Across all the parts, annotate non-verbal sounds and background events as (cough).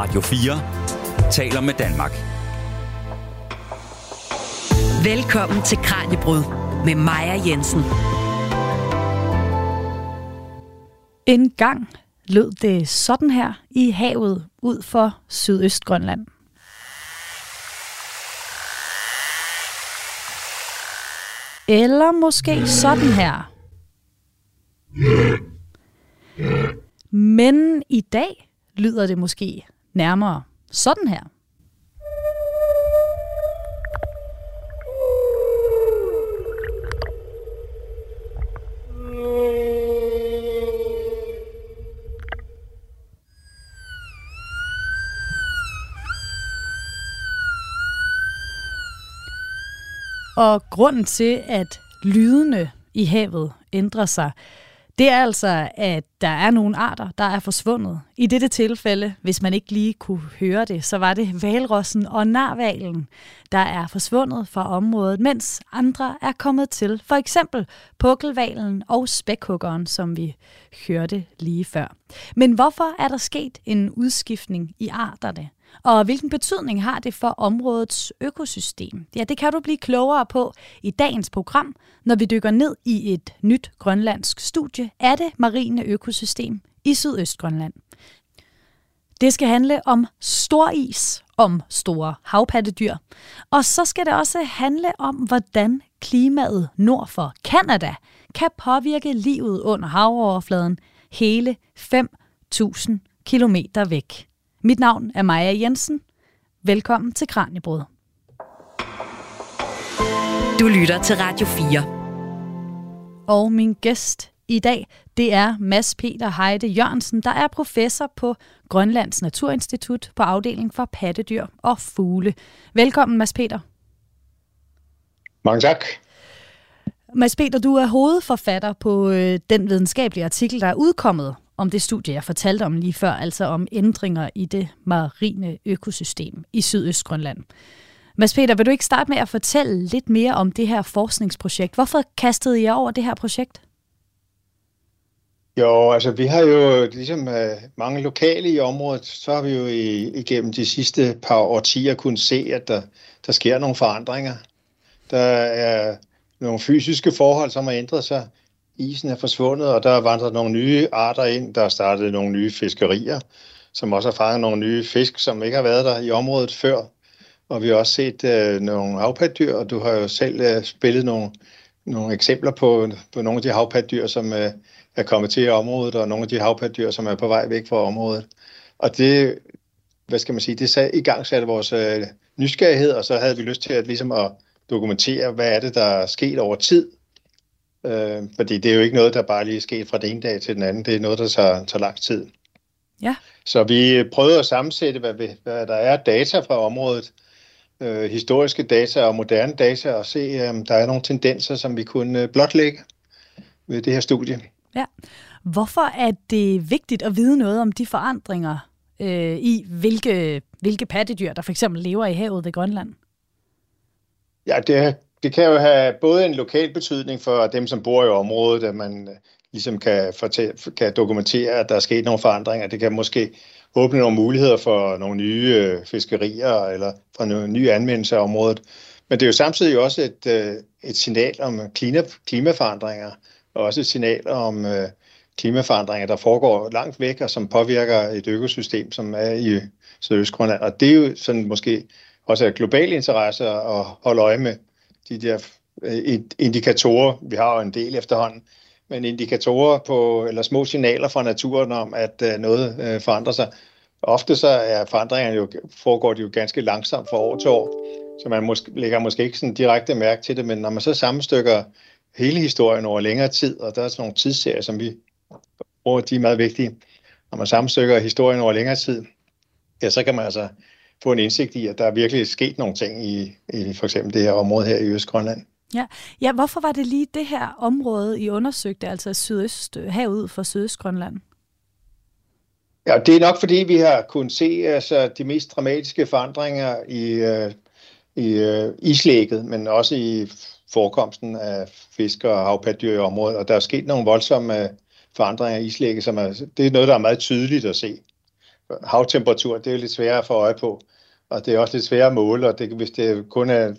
Radio 4 taler med Danmark. Velkommen til Kranjebrud med Maja Jensen. En gang lød det sådan her i havet ud for Sydøstgrønland. Eller måske sådan her. Men i dag lyder det måske nærmere sådan her. Og grunden til, at lydene i havet ændrer sig, det er altså, at der er nogle arter, der er forsvundet. I dette tilfælde, hvis man ikke lige kunne høre det, så var det valrossen og narvalen, der er forsvundet fra området, mens andre er kommet til. For eksempel pukkelvalen og spækhuggeren, som vi hørte lige før. Men hvorfor er der sket en udskiftning i arterne? Og hvilken betydning har det for områdets økosystem? Ja, det kan du blive klogere på i dagens program, når vi dykker ned i et nyt grønlandsk studie af det marine økosystem i Sydøstgrønland. Det skal handle om stor is, om store havpattedyr, og så skal det også handle om, hvordan klimaet nord for Kanada kan påvirke livet under havoverfladen hele 5.000 km væk. Mit navn er Maja Jensen. Velkommen til Kranjebrud. Du lytter til Radio 4. Og min gæst i dag, det er Mads Peter Heide Jørgensen, der er professor på Grønlands Naturinstitut på afdeling for pattedyr og fugle. Velkommen, Mads Peter. Mange tak. Mads Peter, du er hovedforfatter på øh, den videnskabelige artikel, der er udkommet om det studie, jeg fortalte om lige før, altså om ændringer i det marine økosystem i Sydøstgrønland. Mads Peter, vil du ikke starte med at fortælle lidt mere om det her forskningsprojekt? Hvorfor kastede I over det her projekt? Jo, altså vi har jo ligesom øh, mange lokale i området, så har vi jo i, igennem de sidste par årtier kunnet se, at der, der sker nogle forandringer. Der er nogle fysiske forhold, som har ændret sig isen er forsvundet, og der er vandret nogle nye arter ind. Der er startet nogle nye fiskerier, som også har fanget nogle nye fisk, som ikke har været der i området før. Og vi har også set øh, nogle havpaddyr, og du har jo selv øh, spillet nogle, nogle eksempler på, på nogle af de havpaddyr, som øh, er kommet til i området, og nogle af de havpaddyr, som er på vej væk fra området. Og det, hvad skal man sige, det sag, i gang satte vores øh, nysgerrighed, og så havde vi lyst til at, ligesom at dokumentere, hvad er det, der er sket over tid, Øh, fordi det er jo ikke noget, der bare lige er sket fra den ene dag til den anden. Det er noget, der tager, tager lang tid. Ja. Så vi prøvede at sammensætte, hvad, vi, hvad der er data fra området, øh, historiske data og moderne data, og se, om der er nogle tendenser, som vi kunne øh, blotlægge ved det her studie. Ja. Hvorfor er det vigtigt at vide noget om de forandringer øh, i, hvilke, hvilke pattedyr, der for eksempel lever i havet ved Grønland? Ja, det, det kan jo have både en lokal betydning for dem, som bor i området, at man øh, ligesom kan, fortælle, kan dokumentere, at der er sket nogle forandringer. Det kan måske åbne nogle muligheder for nogle nye øh, fiskerier eller for nogle nye anvendelser af området. Men det er jo samtidig også et, øh, et signal om klima, klimaforandringer, og også et signal om øh, klimaforandringer, der foregår langt væk, og som påvirker et økosystem, som er i Sydøstgrønland. Og det er jo sådan måske også af global interesse at holde øje med, de der øh, indikatorer, vi har jo en del efterhånden, men indikatorer på, eller små signaler fra naturen om, at øh, noget øh, forandrer sig. Ofte så er forandringerne jo, foregår de jo ganske langsomt fra år til år, så man måske, lægger måske ikke sådan direkte mærke til det, men når man så sammenstykker hele historien over længere tid, og der er sådan nogle tidsserier, som vi bruger, de er meget vigtige. Når man sammenstykker historien over længere tid, ja, så kan man altså få en indsigt i, at der er virkelig sket nogle ting i, i for eksempel det her område her i Østgrønland. Ja. ja, hvorfor var det lige det her område, I undersøgte, altså sydøst, herud for Sydøstgrønland? Ja, det er nok fordi, vi har kunnet se altså, de mest dramatiske forandringer i, uh, i uh, islægget, men også i forekomsten af fisk og havpatdyr i området. Og der er sket nogle voldsomme forandringer i islægget, som er, det er noget, der er meget tydeligt at se. Havtemperatur, det er jo lidt sværere at få øje på, og det er også lidt sværere at måle, og det, hvis det kun er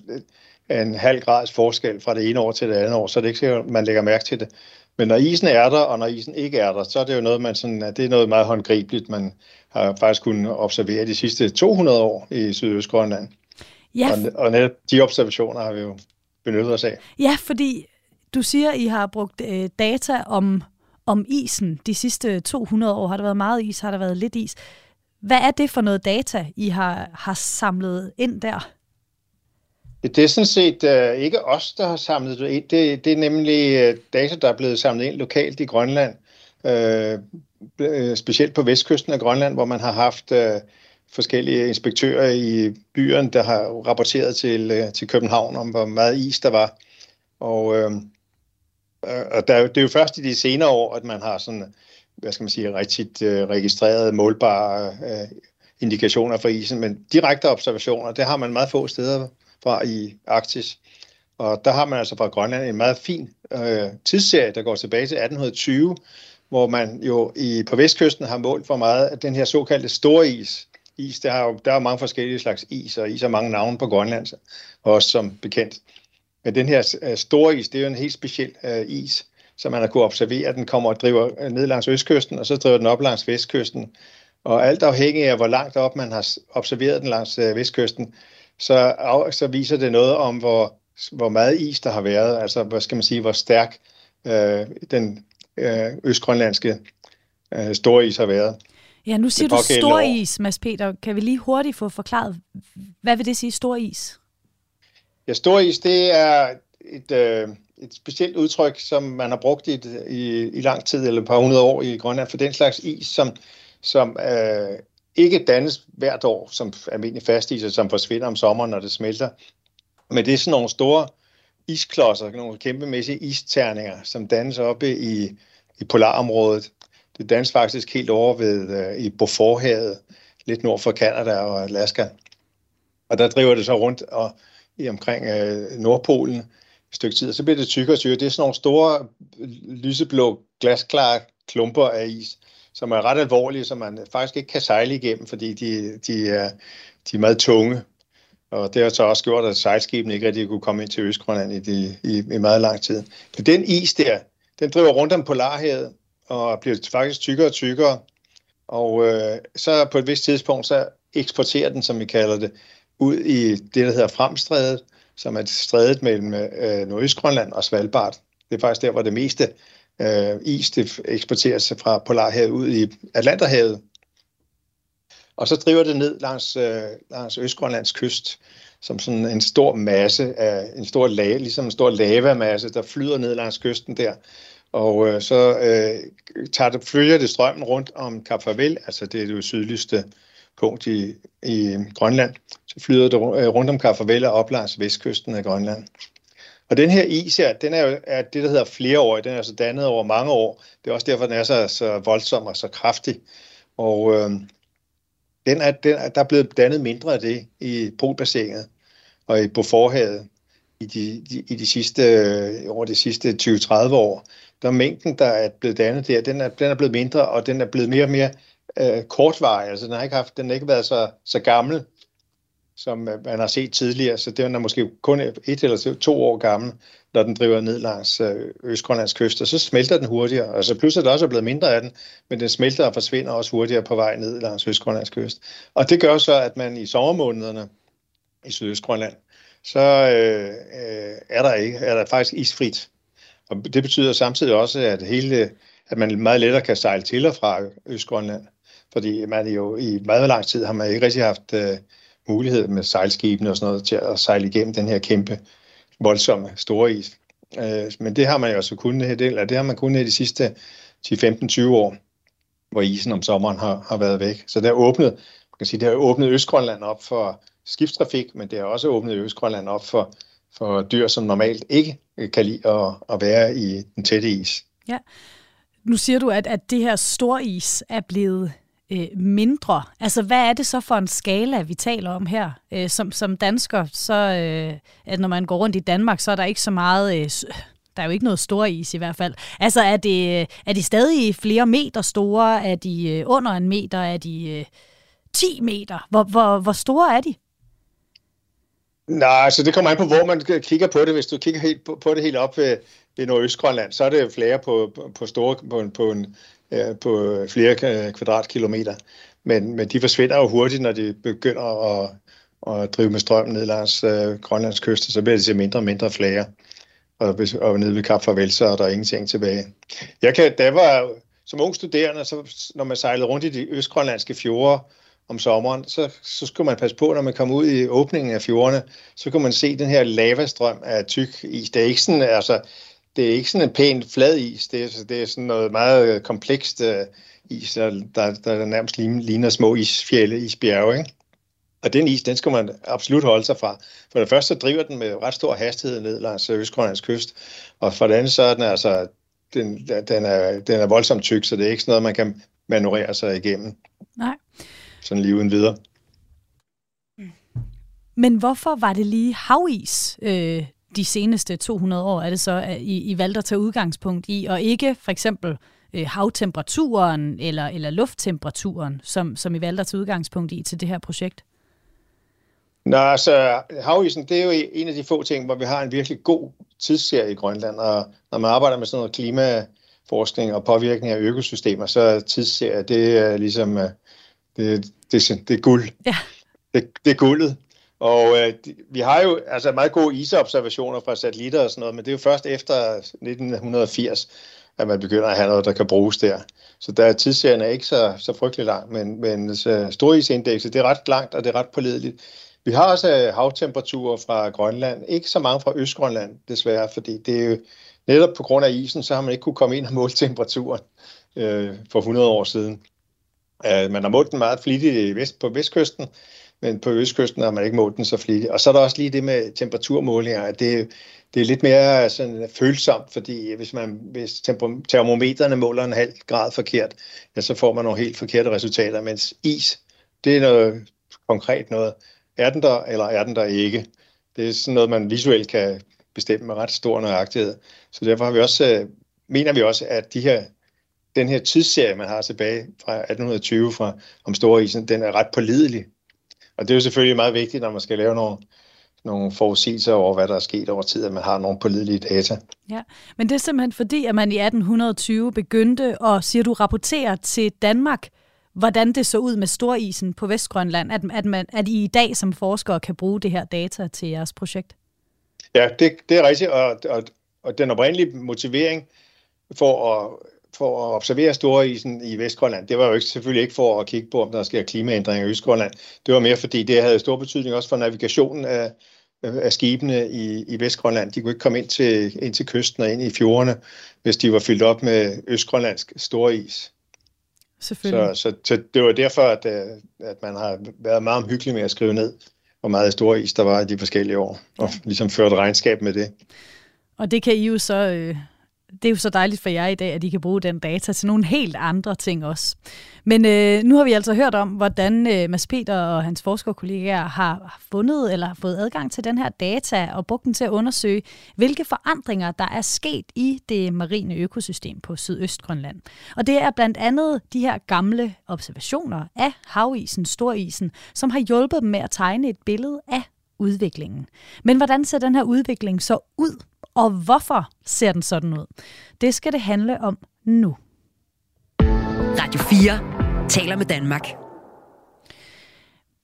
en halv grads forskel fra det ene år til det andet år, så er det ikke sikkert, at man lægger mærke til det. Men når isen er der, og når isen ikke er der, så er det jo noget, man sådan, det er noget meget håndgribeligt, man har faktisk kunnet observere de sidste 200 år i Sydøstgrønland. Ja. Og, og netop de observationer har vi jo benyttet os af. Ja, fordi du siger, at I har brugt øh, data om, om isen de sidste 200 år. Har der været meget is? Har der været lidt is? Hvad er det for noget data, I har, har samlet ind der? Det er sådan set uh, ikke os, der har samlet det ind. Det, det er nemlig uh, data, der er blevet samlet ind lokalt i Grønland. Uh, specielt på vestkysten af Grønland, hvor man har haft uh, forskellige inspektører i byerne, der har rapporteret til, uh, til København om, hvor meget is der var. Og, uh, Øh, og der, det er jo først i de senere år, at man har sådan, hvad skal man sige, rigtigt uh, registreret målbare uh, indikationer for isen, men direkte observationer, det har man meget få steder fra i Arktis. Og der har man altså fra Grønland en meget fin øh, tidsserie, der går tilbage til 1820, hvor man jo i, på vestkysten har målt for meget af den her såkaldte store is. Is, der, har jo, der er mange forskellige slags is, og is har mange navne på Grønland, også som bekendt. Men den her øh, store is, det er jo en helt speciel øh, is, som man har kunne observere. Den kommer og driver øh, ned langs østkysten, og så driver den op langs vestkysten. Og alt afhængig af, hvor langt op man har observeret den langs øh, vestkysten, så, så viser det noget om, hvor, hvor meget is der har været, altså hvad skal man sige, hvor stærk øh, den øh, østgrønlandske øh, store is har været. Ja, nu siger du stor is, Mads Peter. Kan vi lige hurtigt få forklaret, hvad vil det sige, stor is? Ja, storis, det er et, øh, et specielt udtryk, som man har brugt i, i, i lang tid, eller et par hundrede år i Grønland, for den slags is, som, som øh, ikke dannes hvert år som almindelig fastiser, som forsvinder om sommeren, når det smelter. Men det er sådan nogle store isklodser, nogle kæmpemæssige isterninger, som dannes oppe i, i polarområdet. Det dannes faktisk helt over ved øh, i Beauforthavet, lidt nord for Kanada og Alaska. Og der driver det så rundt og, i omkring øh, Nordpolen et stykke tid, og så bliver det tykkere og tykkere. Det er sådan nogle store, lyseblå, glasklare klumper af is, som er ret alvorlige, som man faktisk ikke kan sejle igennem, fordi de, de, er, de er meget tunge. Og det har så også gjort, at sejlskibene ikke rigtig kunne komme ind til Østgrønland i, de, i, i meget lang tid. Så den is der, den driver rundt om Polarhavet og bliver faktisk tykkere og tykkere. Og øh, så på et vist tidspunkt, så eksporterer den, som vi kalder det, ud i det, der hedder Fremstrædet, som er strædet mellem øh, Nordøstgrønland og Svalbard. Det er faktisk der, hvor det meste øh, is det eksporteres fra Polarhavet ud i Atlanterhavet. Og så driver det ned langs, øh, langs Østgrønlands kyst, som sådan en stor masse af en stor lave, ligesom en stor lavamasse, der flyder ned langs kysten der. Og øh, så øh, tager det, følger det strømmen rundt om Kap Farvel, altså det er det sydligste punkt i, i Grønland. Så flyder det øh, rundt om Kap og op langs vestkysten af Grønland. Og den her is her, den er jo er det, der hedder flereårig. Den er altså dannet over mange år. Det er også derfor, den er så, så voldsom og så kraftig. Og øh, den er, den er, der er blevet dannet mindre af det i Polbassinet og i på forhavet i de, de, i de sidste, øh, over de sidste 20-30 år. Der er mængden, der er blevet dannet der, den er, den er blevet mindre, og den er blevet mere og mere øh, kortvarig. Altså, den har ikke, haft, den har ikke været så, så gammel som øh, man har set tidligere, så den er måske kun et eller to år gammel, når den driver ned langs øh, Østgrønlands kyst, og så smelter den hurtigere. Altså pludselig er der også blevet mindre af den, men den smelter og forsvinder også hurtigere på vej ned langs Østgrønlands kyst. Og det gør så, at man i sommermånederne i Sydøstgrønland, så øh, øh, er der ikke, er der faktisk isfrit. Og det betyder samtidig også, at hele at man meget lettere kan sejle til og fra Østgrønland. Fordi man jo i meget lang tid har man ikke rigtig haft øh, mulighed med sejlskibene og sådan noget til at sejle igennem den her kæmpe, voldsomme store is. Øh, men det har man jo altså også kunnet, eller det har man kunnet de sidste 10-15-20 år, hvor isen om sommeren har, har været væk. Så det har åbnet, man kan sige, det har åbnet Østgrønland op for skibstrafik, men det har også åbnet Østgrønland op for, for dyr, som normalt ikke øh, kan lide at, at være i den tætte is. Ja. Nu siger du, at, at det her store is er blevet øh, mindre. Altså, hvad er det så for en skala, vi taler om her? Øh, som, som dansker, så øh, at når man går rundt i Danmark, så er der ikke så meget... Øh, Der er jo ikke noget stor is i hvert fald. Altså er det, øh, er de stadig flere meter store? Er de øh, under en meter? Er de øh, 10 meter? Hvor, hvor, hvor store er de? Nej, altså det kommer an på, hvor man kigger på det. Hvis du kigger helt på, på det helt op ved, ved Nordøstgrønland, så er det flere på, på, store, på, på, en, ja, på flere kvadratkilometer. Men, men de forsvinder jo hurtigt, når de begynder at, at drive med strøm ned langs øh, Grønlands kyst, så bliver det til mindre og mindre flager. Og, og nede ved Kap Farvel, så er der ingenting tilbage. Jeg kan, da jeg var som ung studerende, så, når man sejlede rundt i de østgrønlandske fjorde om sommeren, så, så skulle man passe på, når man kom ud i åbningen af fjordene, så kunne man se den her lavastrøm af tyk is. Det er ikke sådan, altså, det er ikke sådan en pæn flad is, det er, det er sådan noget meget komplekst uh, is, der, der, der nærmest ligner små isfjælde, isbjerge, ikke? Og den is, den skal man absolut holde sig fra. For det første så driver den med ret stor hastighed ned langs Østgrønlands kyst, og for det andet så er den altså, den, den, er, den er voldsomt tyk, så det er ikke sådan noget, man kan manøvrere sig igennem. Nej. Sådan lige uden videre. Men hvorfor var det lige havis øh, de seneste 200 år, er det så, at I, I valgte at tage udgangspunkt i, og ikke for eksempel øh, havtemperaturen eller, eller lufttemperaturen, som, som I valgte at tage udgangspunkt i til det her projekt? Nå, altså havisen, det er jo en af de få ting, hvor vi har en virkelig god tidsserie i Grønland, og når man arbejder med sådan noget klimaforskning og påvirkning af økosystemer, så er tidsserie, det er ligesom, øh, det, det, det er guld. Ja. Det, det er guldet. Og øh, vi har jo altså meget gode isobservationer fra satellitter og sådan noget, men det er jo først efter 1980, at man begynder at have noget, der kan bruges der. Så der tidsserien er ikke så, så frygtelig lang, men, men øh, storisindekset, det er ret langt, og det er ret pålideligt. Vi har også øh, havtemperaturer fra Grønland, ikke så mange fra Østgrønland desværre, fordi det er jo netop på grund af isen, så har man ikke kunne komme ind og måle temperaturen øh, for 100 år siden. Øh, man har målt den meget flittigt vest, på vestkysten, men på østkysten har man ikke målt den så flittigt. Og så er der også lige det med temperaturmålinger, at det, det er lidt mere sådan følsomt, fordi hvis, man, hvis termometerne måler en halv grad forkert, ja, så får man nogle helt forkerte resultater, mens is, det er noget konkret noget. Er den der, eller er den der ikke? Det er sådan noget, man visuelt kan bestemme med ret stor nøjagtighed. Så derfor har vi også, øh, mener vi også, at de her, den her tidsserie, man har tilbage fra 1820 fra, om Storisen, den er ret pålidelig. Og det er jo selvfølgelig meget vigtigt, når man skal lave nogle, nogle forudsigelser over, hvad der er sket over tid, at man har nogle pålidelige data. Ja, men det er simpelthen fordi, at man i 1820 begyndte at, siger du, rapportere til Danmark, hvordan det så ud med storisen på Vestgrønland, at, at, man, at I i dag som forskere kan bruge det her data til jeres projekt? Ja, det, det er rigtigt, og, og, og den oprindelige motivering for at, for at observere storisen i Vestgrønland, det var jo ikke, selvfølgelig ikke for at kigge på, om der sker klimaændringer i Østgrønland. Det var mere fordi, det havde stor betydning også for navigationen af, af skibene i, i Vestgrønland. De kunne ikke komme ind til, ind til kysten og ind i fjordene, hvis de var fyldt op med østgrønlandsk storis. Selvfølgelig. Så, så, så det var derfor, at, at man har været meget omhyggelig med at skrive ned, hvor meget stor is der var i de forskellige år, og ligesom ført regnskab med det. Og det kan I jo så øh, det er jo så dejligt for jer i dag, at I kan bruge den data til nogle helt andre ting også. Men øh, nu har vi altså hørt om, hvordan øh, Mads Peter og hans forskerkollegaer har fundet eller har fået adgang til den her data og brugt den til at undersøge, hvilke forandringer der er sket i det marine økosystem på Sydøstgrønland. Og det er blandt andet de her gamle observationer af havisen, storisen, som har hjulpet dem med at tegne et billede af udviklingen. Men hvordan ser den her udvikling så ud og hvorfor ser den sådan ud? Det skal det handle om nu. Radio 4 taler med Danmark.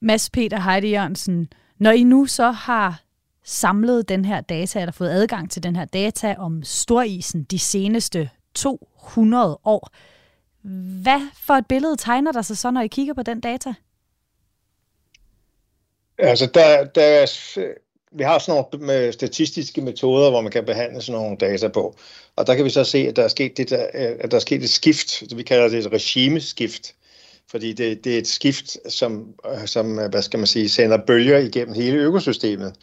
Mads Peter Heidi Jørgensen, når I nu så har samlet den her data, eller fået adgang til den her data om storisen de seneste 200 år, hvad for et billede tegner der sig så, når I kigger på den data? Altså, der, der vi har sådan nogle med statistiske metoder, hvor man kan behandle sådan nogle data på. Og der kan vi så se, at der er sket, det der, øh, at der er sket et skift, vi kalder det et regimeskift. Fordi det, det er et skift, som, øh, som, øh, hvad skal man sige, sender bølger igennem hele økosystemet.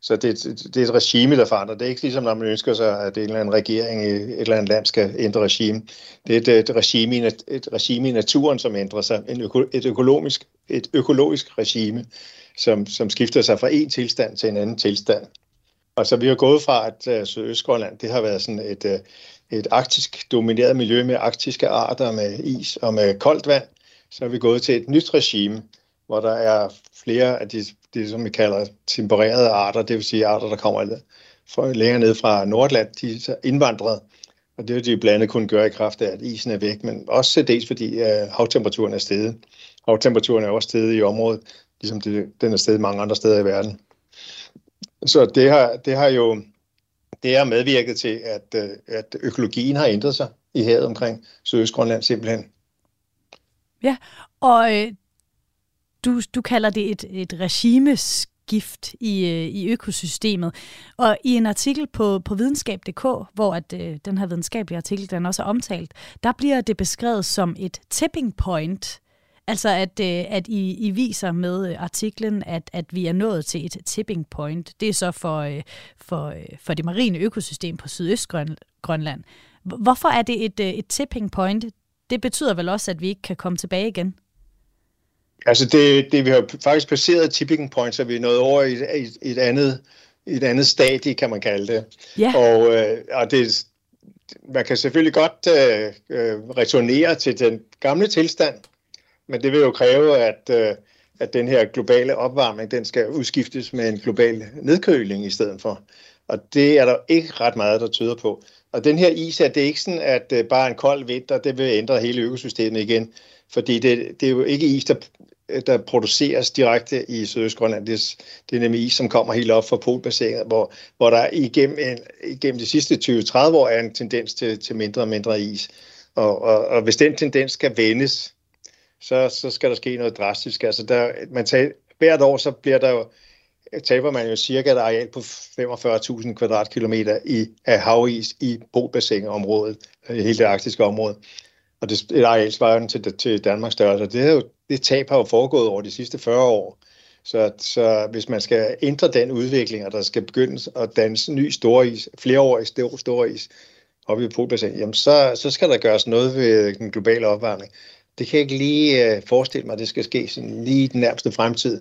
Så det, det er et regime, der forandrer. Det er ikke ligesom, når man ønsker sig, at en eller anden regering i et eller andet land skal ændre regime. Det er et, et, regime, et regime i naturen, som ændrer sig. En øko, et, økologisk, et økologisk regime som, som skifter sig fra en tilstand til en anden tilstand. Og så vi har gået fra, at uh, Sydøstgrønland, det har været sådan et, uh, et arktisk domineret miljø med arktiske arter, med is og med koldt vand, så er vi gået til et nyt regime, hvor der er flere af de, det, som vi kalder tempererede arter, det vil sige arter, der kommer fra, længere ned fra Nordland, de er indvandret, og det vil de blandt andet kunne gøre i kraft af, at isen er væk, men også dels fordi uh, havtemperaturen er steget. Havtemperaturen er også steget i området, ligesom det, den er sted mange andre steder i verden. Så det har, det har jo det har medvirket til, at, øh, at økologien har ændret sig i havet omkring Sydøstgrønland simpelthen. Ja, og øh, du, du kalder det et, et regimeskift i, øh, i økosystemet. Og i en artikel på, på videnskab.dk, hvor at, øh, den her videnskabelige artikel den også er omtalt, der bliver det beskrevet som et tipping point Altså, at, øh, at I, I viser med øh, artiklen, at, at vi er nået til et tipping point. Det er så for, øh, for, for det marine økosystem på Sydøstgrønland. Hvorfor er det et, et tipping point? Det betyder vel også, at vi ikke kan komme tilbage igen? Altså, det, det vi har faktisk passeret tipping point, så vi er nået over i et, et, andet, et andet stadie, kan man kalde det. Ja. Og, og det, man kan selvfølgelig godt øh, returnere til den gamle tilstand, men det vil jo kræve, at, øh, at den her globale opvarmning, den skal udskiftes med en global nedkøling i stedet for. Og det er der ikke ret meget, der tyder på. Og den her is er det ikke sådan, at øh, bare en kold vinter, det vil ændre hele økosystemet igen. Fordi det, det er jo ikke is, der, der produceres direkte i Sydøstgrønland. Det, det er nemlig is, som kommer helt op fra polbassinet, hvor, hvor der igennem, en, igennem de sidste 20-30 år er en tendens til, til mindre og mindre is. Og, og, og hvis den tendens skal vendes, så, så skal der ske noget drastisk. Altså der, man tager, hvert år så bliver der jo, taber man jo cirka et areal på 45.000 kvadratkilometer i, af havis i bobassinområdet, øh, hele det arktiske område. Og det et areal svarer til, til Danmarks størrelse. Det, er jo, det tab har jo foregået over de sidste 40 år. Så, så hvis man skal ændre den udvikling, og der skal begyndes at danse ny storis, flereårig stor, storis oppe i Polbassin, jamen så, så skal der gøres noget ved den globale opvarmning. Det kan jeg ikke lige øh, forestille mig, at det skal ske sådan lige i den nærmeste fremtid.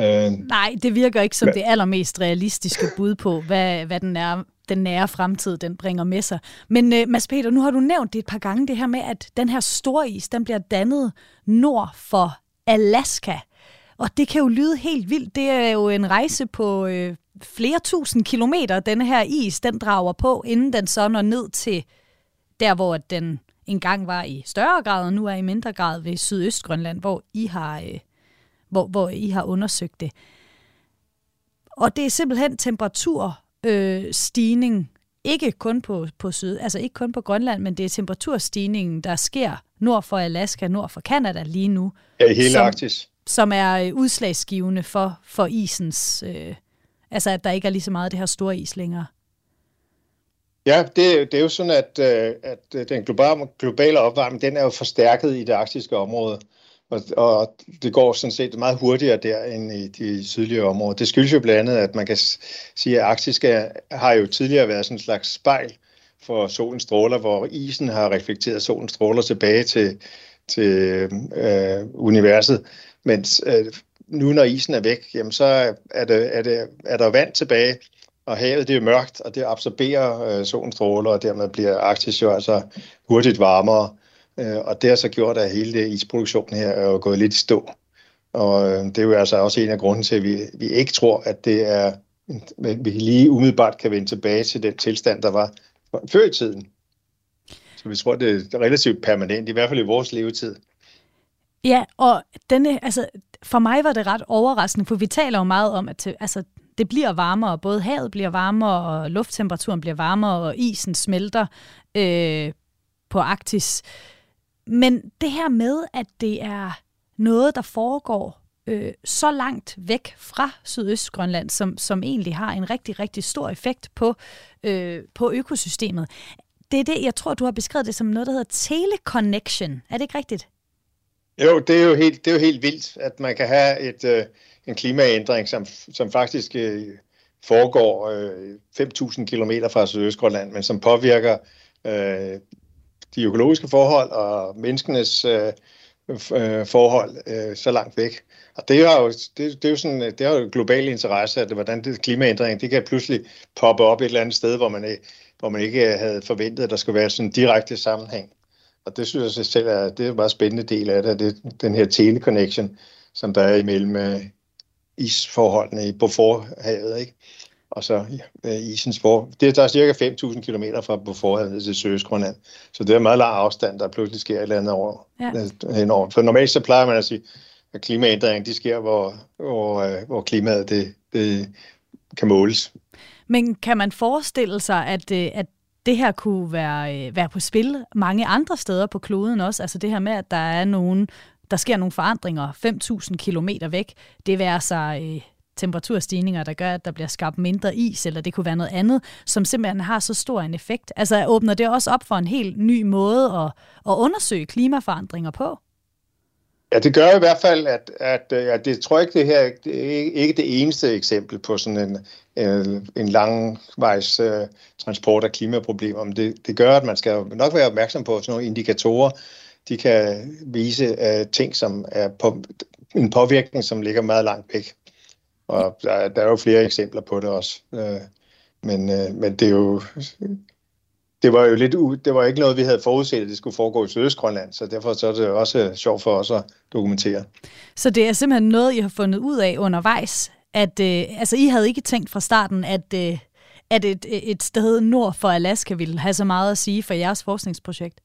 Øh, Nej, det virker ikke som det allermest realistiske bud på, hvad, hvad den, er, den nære fremtid den bringer med sig. Men uh, Mads Peter, nu har du nævnt det et par gange, det her med, at den her store is, den bliver dannet nord for Alaska. Og det kan jo lyde helt vildt. Det er jo en rejse på øh, flere tusind kilometer, denne her is, den drager på, inden den så når ned til der, hvor den engang var i større grad, og nu er i mindre grad ved Sydøstgrønland, hvor I har, øh, hvor, hvor I har undersøgt det. Og det er simpelthen temperaturstigning, øh, ikke kun på, på syd, altså ikke kun på Grønland, men det er temperaturstigningen, der sker nord for Alaska, nord for Kanada lige nu. Ja, i hele som, Arktis. Som er øh, udslagsgivende for, for isens, øh, altså at der ikke er lige så meget det her store is længere. Ja, det, det er jo sådan, at, øh, at øh, den globale, globale opvarmning, den er jo forstærket i det arktiske område. Og, og det går sådan set meget hurtigere der end i de sydlige områder. Det skyldes jo blandt andet, at man kan sige, at Arktis har jo tidligere været sådan en slags spejl for solens stråler, hvor isen har reflekteret solens stråler tilbage til, til øh, universet. Mens øh, nu når isen er væk, jamen, så er, det, er, det, er der vand tilbage, og havet det er mørkt, og det absorberer øh, solens stråler, og dermed bliver Arktis jo altså hurtigt varmere. Øh, og det har så gjort, at hele det isproduktionen her er jo gået lidt i stå. Og øh, det er jo altså også en af grunden til, at vi, vi ikke tror, at det er, vi lige umiddelbart kan vende tilbage til den tilstand, der var før i tiden. Så vi tror, det er relativt permanent, i hvert fald i vores levetid. Ja, og denne, altså, for mig var det ret overraskende, for vi taler jo meget om, at altså, det bliver varmere, både havet bliver varmere, og lufttemperaturen bliver varmere, og isen smelter øh, på Arktis. Men det her med, at det er noget, der foregår øh, så langt væk fra Sydøstgrønland, som, som egentlig har en rigtig, rigtig stor effekt på, øh, på økosystemet. Det er det, jeg tror, du har beskrevet det som noget, der hedder teleconnection. Er det ikke rigtigt? Jo, det er jo helt, det er jo helt vildt, at man kan have et, øh, en klimaændring, som, som faktisk øh, foregår øh, 5.000 km fra Sydøstgrønland, men som påvirker øh, de økologiske forhold og menneskenes øh, øh, forhold øh, så langt væk. Og det er jo, det, det er jo sådan, det har jo global interesse, at hvordan det klimaændring, det kan pludselig poppe op et eller andet sted, hvor man, hvor man ikke øh, havde forventet, at der skulle være sådan en direkte sammenhæng. Og det synes jeg selv er, det er en meget spændende del af det, det den her teleconnection, som der er imellem øh, isforholdene i Beauforthavet, ikke? og så uh, isens for. Det, der er cirka 5.000 km fra Beauforthavet til Søsgrønland, så det er en meget lang afstand, der pludselig sker et eller andet over, ja. henover. For normalt så plejer man at sige, at klimaændringen de sker, hvor, hvor, uh, hvor klimaet det, det kan måles. Men kan man forestille sig, at, at det her kunne være, være på spil mange andre steder på kloden også? Altså det her med, at der er nogen, der sker nogle forandringer 5.000 km væk. Det vil altså øh, temperaturstigninger, der gør, at der bliver skabt mindre is, eller det kunne være noget andet, som simpelthen har så stor en effekt. Altså åbner det også op for en helt ny måde at, at undersøge klimaforandringer på? Ja, det gør i hvert fald, at, at, øh, at det tror jeg ikke, det her det er ikke det eneste eksempel på sådan en, en, en langvejs uh, transport af klimaproblemer. Men det, det gør, at man skal nok være opmærksom på sådan nogle indikatorer. De kan vise uh, ting, som er på, en påvirkning, som ligger meget langt væk. Og der, der er jo flere eksempler på det også. Uh, men, uh, men det er jo det var jo lidt u- det var ikke noget, vi havde forudset, at det skulle foregå i Sydøstgrønland, så derfor så er det også sjovt for os at dokumentere. Så det er simpelthen noget, I har fundet ud af undervejs, at øh, altså, I havde ikke tænkt fra starten, at, øh, at et, et sted nord for Alaska ville have så meget at sige for jeres forskningsprojekt?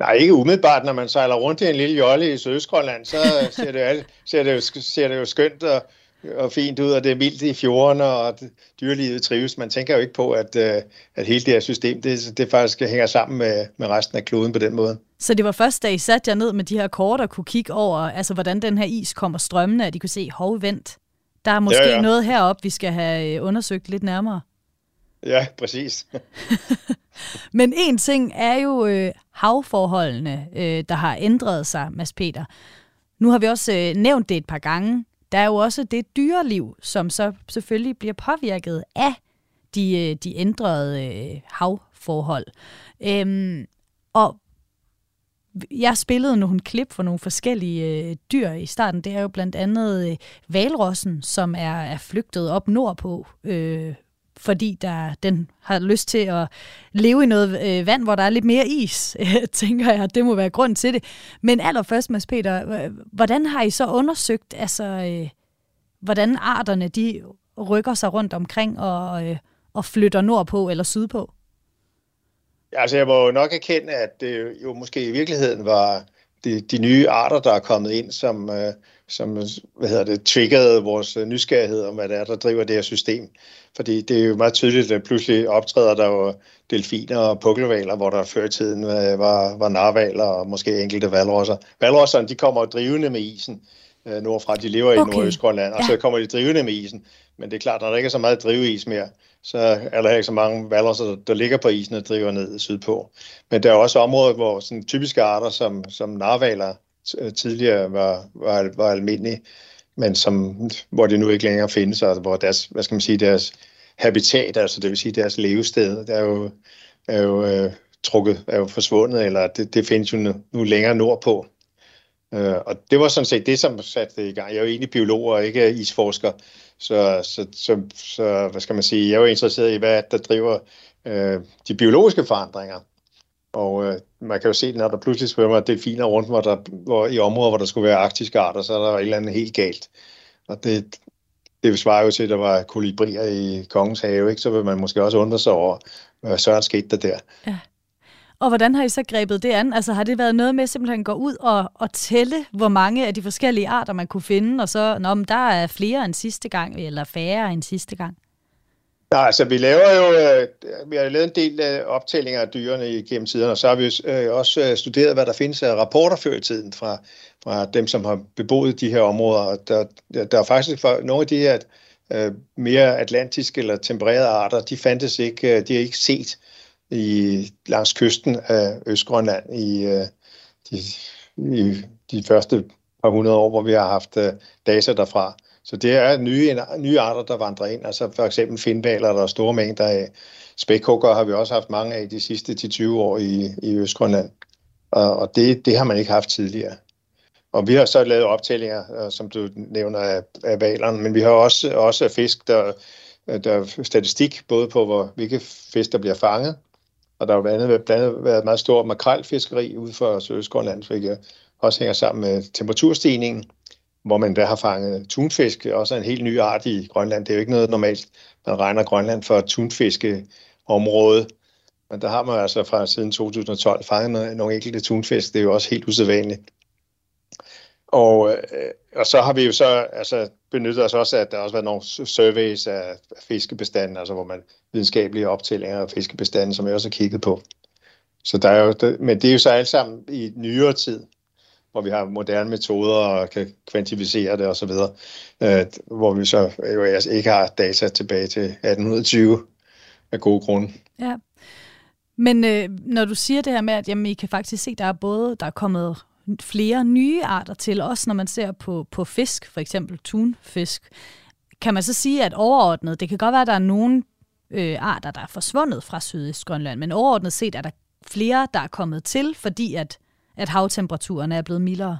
Nej, ikke umiddelbart. Når man sejler rundt i en lille jolle i Sydøstgrønland, så ser det, ser det, jo, ser det jo skønt og og fint ud, og det er vildt i fjorden, og dyrelivet trives. Man tænker jo ikke på, at, øh, at hele det her system, det, det faktisk hænger sammen med, med resten af kloden på den måde. Så det var først, da I satte jer ned med de her kort og kunne kigge over, altså hvordan den her is kommer strømmende, at I kunne se, hov, vent, der er måske ja, ja. noget heroppe, vi skal have øh, undersøgt lidt nærmere. Ja, præcis. (laughs) Men en ting er jo øh, havforholdene, øh, der har ændret sig, Mads Peter. Nu har vi også øh, nævnt det et par gange, der er jo også det dyreliv, som så selvfølgelig bliver påvirket af de, øh, de ændrede øh, havforhold. Øhm, og jeg spillede nogle klip for nogle forskellige øh, dyr i starten. Det er jo blandt andet øh, valrossen, som er, er flygtet op nordpå, øh, fordi der, den har lyst til at leve i noget øh, vand, hvor der er lidt mere is, (laughs) tænker jeg. Det må være grund til det. Men allerførst, Mads Peter, hvordan har I så undersøgt, altså, øh, hvordan arterne de rykker sig rundt omkring og, øh, og flytter nordpå eller sydpå? Altså, jeg må jo nok erkende, at det jo måske i virkeligheden var de, de nye arter, der er kommet ind, som, øh, som hvad hedder det, triggerede vores nysgerrighed om, hvad det er, der driver det her system. Fordi det er jo meget tydeligt, at pludselig optræder der jo delfiner og pukkelvaler, hvor der før i tiden øh, var, var narvaler og måske enkelte valrosser. Valrosserne, de kommer drivende med isen øh, nordfra. De lever okay. i Nordøstgrønland, og ja. så kommer de drivende med isen. Men det er klart, når der ikke er så meget driveis mere, så er der ikke så mange valrosser, der ligger på isen og driver ned sydpå. Men der er også områder, hvor sådan typiske arter som, som narvaler Øh, tidligere var, var, var almindelig, men som, hvor det nu ikke længere findes, og hvor deres, hvad skal man sige, deres habitat, altså det vil sige deres levested, der er jo, er jo øh, trukket, er jo forsvundet, eller det, det findes jo nu, nu længere nordpå. Øh, og det var sådan set det, som satte det i gang. Jeg er jo egentlig biolog og ikke isforsker, så, så, så, så hvad skal man sige, jeg er jo interesseret i, hvad der driver øh, de biologiske forandringer. Og øh, man kan jo se, når der pludselig svømmer delfiner rundt hvor der, hvor, i områder, hvor der skulle være arktiske arter, så er der et eller andet helt galt. Og det, det svarer jo til, at der var kolibrier i Kongens Have, ikke? så vil man måske også undre sig over, hvad søren skete der der. Ja. Og hvordan har I så grebet det an? Altså har det været noget med simpelthen at gå ud og, og tælle, hvor mange af de forskellige arter man kunne finde, og så, når der er flere end sidste gang, eller færre end sidste gang? Nej, altså vi laver jo, øh, vi har lavet en del øh, optællinger af dyrene gennem tiden, og så har vi øh, også øh, studeret, hvad der findes af rapporter før i tiden fra, fra dem, som har beboet de her områder. Der, der er faktisk for nogle af de her øh, mere atlantiske eller tempererede arter, de fandtes ikke, de er ikke set i, langs kysten af Østgrønland i, de, i de første par hundrede år, hvor vi har haft data derfra. Så det er nye, nye arter, der vandrer ind. Altså for eksempel finvaler, der er store mængder af. Spækhugger har vi også haft mange af de sidste 10-20 år i, i Østgrønland. Og, og det, det har man ikke haft tidligere. Og vi har så lavet optællinger, øh, som du nævner, af, af valerne, men vi har også, også fisk, der, der er statistik både på, hvor, hvilke fisk, der bliver fanget, og der har blandt andet, blandt andet været meget stor makrelfiskeri ude for Sydøstgrønland, hvilket også hænger sammen med temperaturstigningen, hvor man der har fanget tunfisk, også en helt ny art i Grønland. Det er jo ikke noget normalt, man regner Grønland for tunfiskeområde, men der har man altså fra siden 2012 fanget nogle enkelte tunfisk. Det er jo også helt usædvanligt. Og, øh, og så har vi jo så altså, benyttet os også, at der også været nogle surveys af fiskebestanden, altså hvor man videnskabelige optællinger af fiskebestanden, som jeg også har kigget på. Så der er jo, men det er jo så alt sammen i nyere tid, hvor vi har moderne metoder og kan kvantificere det osv., øh, hvor vi så jo altså ikke har data tilbage til 1820 af gode grunde. Ja. Men øh, når du siger det her med, at jamen, I kan faktisk se, at der er både der er kommet flere nye arter til, også når man ser på, på fisk, for eksempel tunfisk. Kan man så sige, at overordnet, det kan godt være, at der er nogle øh, arter, der er forsvundet fra Sydøstgrønland, men overordnet set er der flere, der er kommet til, fordi at, at havtemperaturen er blevet mildere?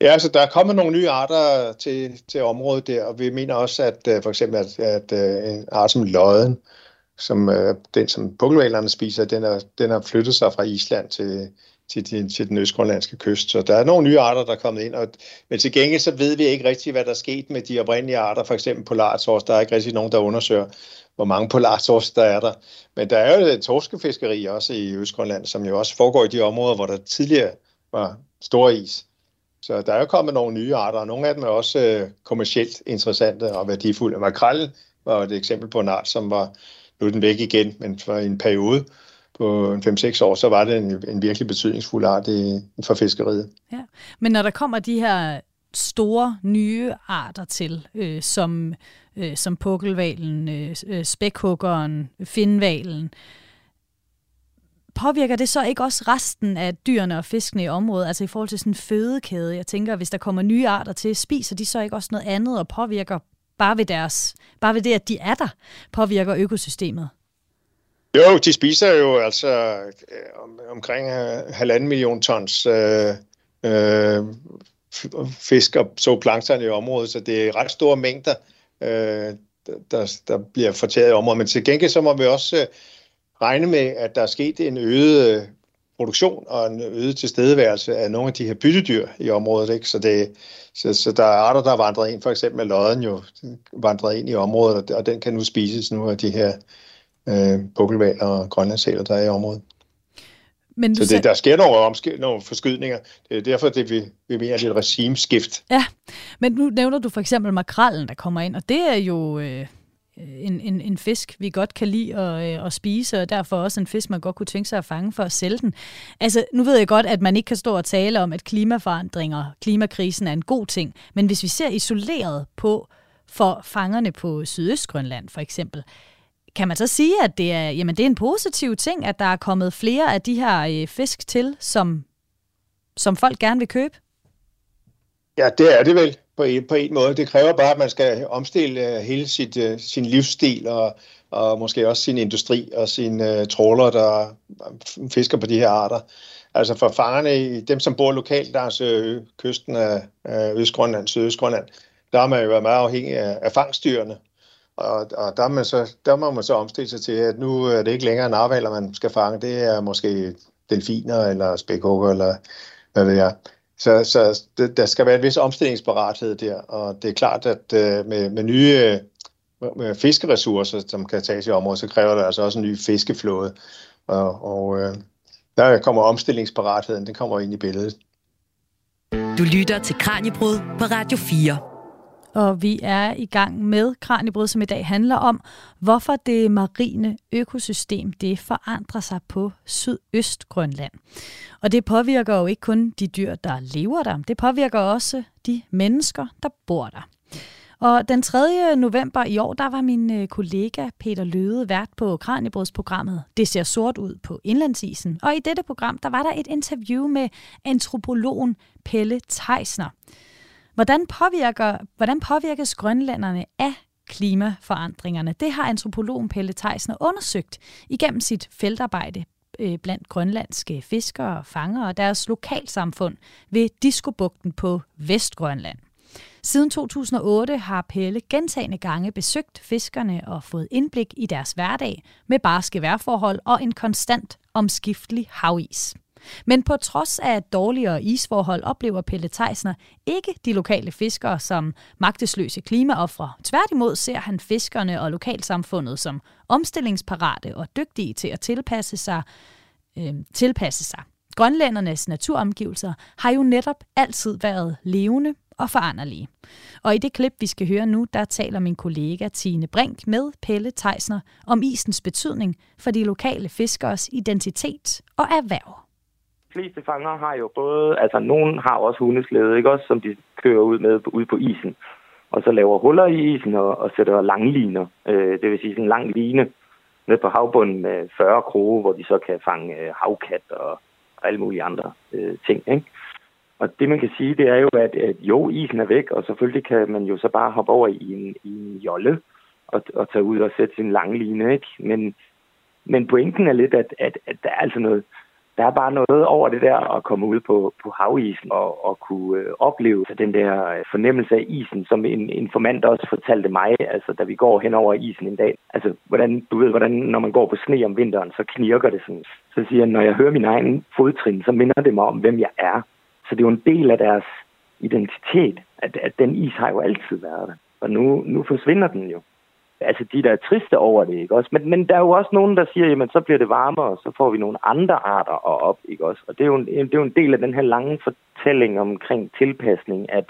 Ja, altså der er kommet nogle nye arter til, til området der, og vi mener også, at uh, for eksempel at, at uh, en art som lodden, som uh, den som pukkelvalerne spiser, den er, den har flyttet sig fra Island til, til, til, til den østgrønlandske kyst. Så der er nogle nye arter, der er kommet ind. Og, men til gengæld så ved vi ikke rigtig, hvad der er sket med de oprindelige arter, for eksempel polartors. Der er ikke rigtig nogen, der undersøger, hvor mange polartorsk der er der. Men der er jo torskefiskeri også i Østgrønland, som jo også foregår i de områder, hvor der tidligere var stor is. Så der er jo kommet nogle nye arter, og nogle af dem er også øh, kommercielt interessante og værdifulde. Makrel var et eksempel på en art, som var nu er den væk igen, men for en periode på 5-6 år, så var det en, en virkelig betydningsfuld art i, for fiskeriet. Ja. Men når der kommer de her store nye arter til, øh, som, øh, som pukkelvalen, øh, øh spækhuggeren, finvalen, påvirker det så ikke også resten af dyrene og fiskene i området, altså i forhold til sådan en fødekæde? Jeg tænker, hvis der kommer nye arter til, spiser de så ikke også noget andet og påvirker bare ved, deres, bare ved det, at de er der, påvirker økosystemet? Jo, de spiser jo altså øh, om, omkring øh, halvanden million tons øh, øh, fisk og zooplankton i området, så det er ret store mængder, øh, der, der bliver fortæret i området. Men til gengæld så må vi også øh, regne med, at der er sket en øget øh, produktion og en øget tilstedeværelse af nogle af de her byttedyr i området. Ikke? Så, det, så, så der er arter, der er vandret ind, for eksempel med lodden jo vandret ind i området, og den kan nu spises nu af de her øh, bukkelvaler og grønlandssæler, der er i området. Men så det, der sker nogle, omsk- nogle forskydninger. Det er derfor, det vi, vi mener, det er et regimeskift. Ja, men nu nævner du for eksempel makrallen, der kommer ind, og det er jo øh, en, en, en fisk, vi godt kan lide at, øh, at spise, og derfor også en fisk, man godt kunne tænke sig at fange for at sælge den. Altså, nu ved jeg godt, at man ikke kan stå og tale om, at klimaforandringer, klimakrisen er en god ting, men hvis vi ser isoleret på for fangerne på Sydøstgrønland for eksempel, kan man så sige, at det er, jamen, det er en positiv ting, at der er kommet flere af de her øh, fisk til, som, som folk gerne vil købe? Ja, det er det vel på en, på en måde. Det kræver bare, at man skal omstille øh, hele sit, øh, sin livsstil og, og måske også sin industri og sine uh, øh, tråler, der fisker på de her arter. Altså for fangerne, dem som bor lokalt langs øh, kysten af, af Østgrønland, Sydøstgrønland, der har man jo været meget afhængig af, af fangstyrene. Og, og der, man så, der må man så omstille sig til, at nu er det ikke længere narvaler, man skal fange. Det er måske delfiner eller spækhugger eller hvad ved jeg. Så, så det, der skal være en vis omstillingsparathed der, og det er klart, at uh, med, med nye med fiskeressourcer, som kan tages i området, så kræver det altså også en ny fiskeflåde. Og, og uh, der kommer omstillingsparatheden, den kommer ind i billedet. Du lytter til Kranjebrud på Radio 4 og vi er i gang med Kranjebrud, som i dag handler om, hvorfor det marine økosystem det forandrer sig på Sydøstgrønland. Og det påvirker jo ikke kun de dyr, der lever der, det påvirker også de mennesker, der bor der. Og den 3. november i år, der var min øh, kollega Peter Løde vært på Kranjebrudsprogrammet Det ser sort ud på indlandsisen. Og i dette program, der var der et interview med antropologen Pelle Teisner. Hvordan, påvirker, hvordan påvirkes grønlænderne af klimaforandringerne? Det har antropologen Pelle Theisner undersøgt igennem sit feltarbejde øh, blandt grønlandske fiskere og fangere og deres lokalsamfund ved Diskobugten på Vestgrønland. Siden 2008 har Pelle gentagende gange besøgt fiskerne og fået indblik i deres hverdag med barske vejrforhold og en konstant omskiftelig havis. Men på trods af dårligere isforhold oplever Pelle Theisner ikke de lokale fiskere som magtesløse klimaoffre. Tværtimod ser han fiskerne og lokalsamfundet som omstillingsparate og dygtige til at tilpasse sig. Øh, tilpasse sig. Grønlændernes naturomgivelser har jo netop altid været levende og foranderlige. Og i det klip, vi skal høre nu, der taler min kollega Tine Brink med Pelle Teisner om isens betydning for de lokale fiskers identitet og erhverv. Fleste fanger har jo både, altså nogen har også hundeslæde, ikke også, som de kører ud med ud på isen. Og så laver huller i isen og, og sætter langliner, øh, det vil sige sådan en lang line ned på havbunden med 40 kroge, hvor de så kan fange øh, havkat og, og alle mulige andre øh, ting. Ikke? Og det man kan sige, det er jo, at, at jo, isen er væk, og selvfølgelig kan man jo så bare hoppe over i en, i en jolle og, og tage ud og sætte sin lange line, ikke? Men, men pointen er lidt, at, at, at der er altså noget, der er bare noget over det der at komme ud på, på havisen og, og kunne øh, opleve den der øh, fornemmelse af isen, som en informant også fortalte mig, altså da vi går hen over isen en dag. Altså, hvordan, du ved, hvordan når man går på sne om vinteren, så knirker det sådan. Så siger jeg, når jeg hører min egen fodtrin, så minder det mig om, hvem jeg er. Så det er jo en del af deres identitet, at, at den is har jo altid været der. Og nu, nu forsvinder den jo. Altså, de der er triste over det, ikke også? Men, men der er jo også nogen, der siger, jamen, så bliver det varmere, og så får vi nogle andre arter op, ikke også? Og det er jo en, det er jo en del af den her lange fortælling omkring tilpasning, at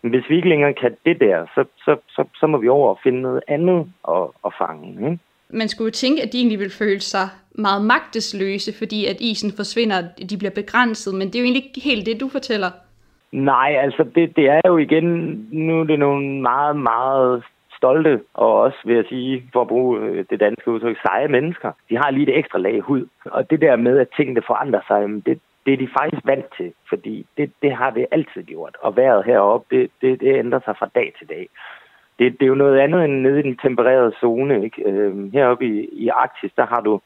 hvis vi ikke længere kan det der, så, så, så, så må vi over og finde noget andet at, at fange, ikke? man skulle jo tænke, at de egentlig vil føle sig meget magtesløse, fordi at isen forsvinder, de bliver begrænset, men det er jo egentlig ikke helt det, du fortæller. Nej, altså det, det er jo igen, nu er det nogle meget, meget stolte, og også vil jeg sige, for at bruge øh, det danske udtryk, seje mennesker. De har lige et ekstra lag hud. Og det der med, at tingene forandrer sig, det, det er de faktisk vant til, fordi det, det har vi altid gjort. Og vejret heroppe, det, det, det ændrer sig fra dag til dag det, det er jo noget andet end nede i den tempererede zone. Ikke? Øhm, heroppe i, i Arktis, der har du...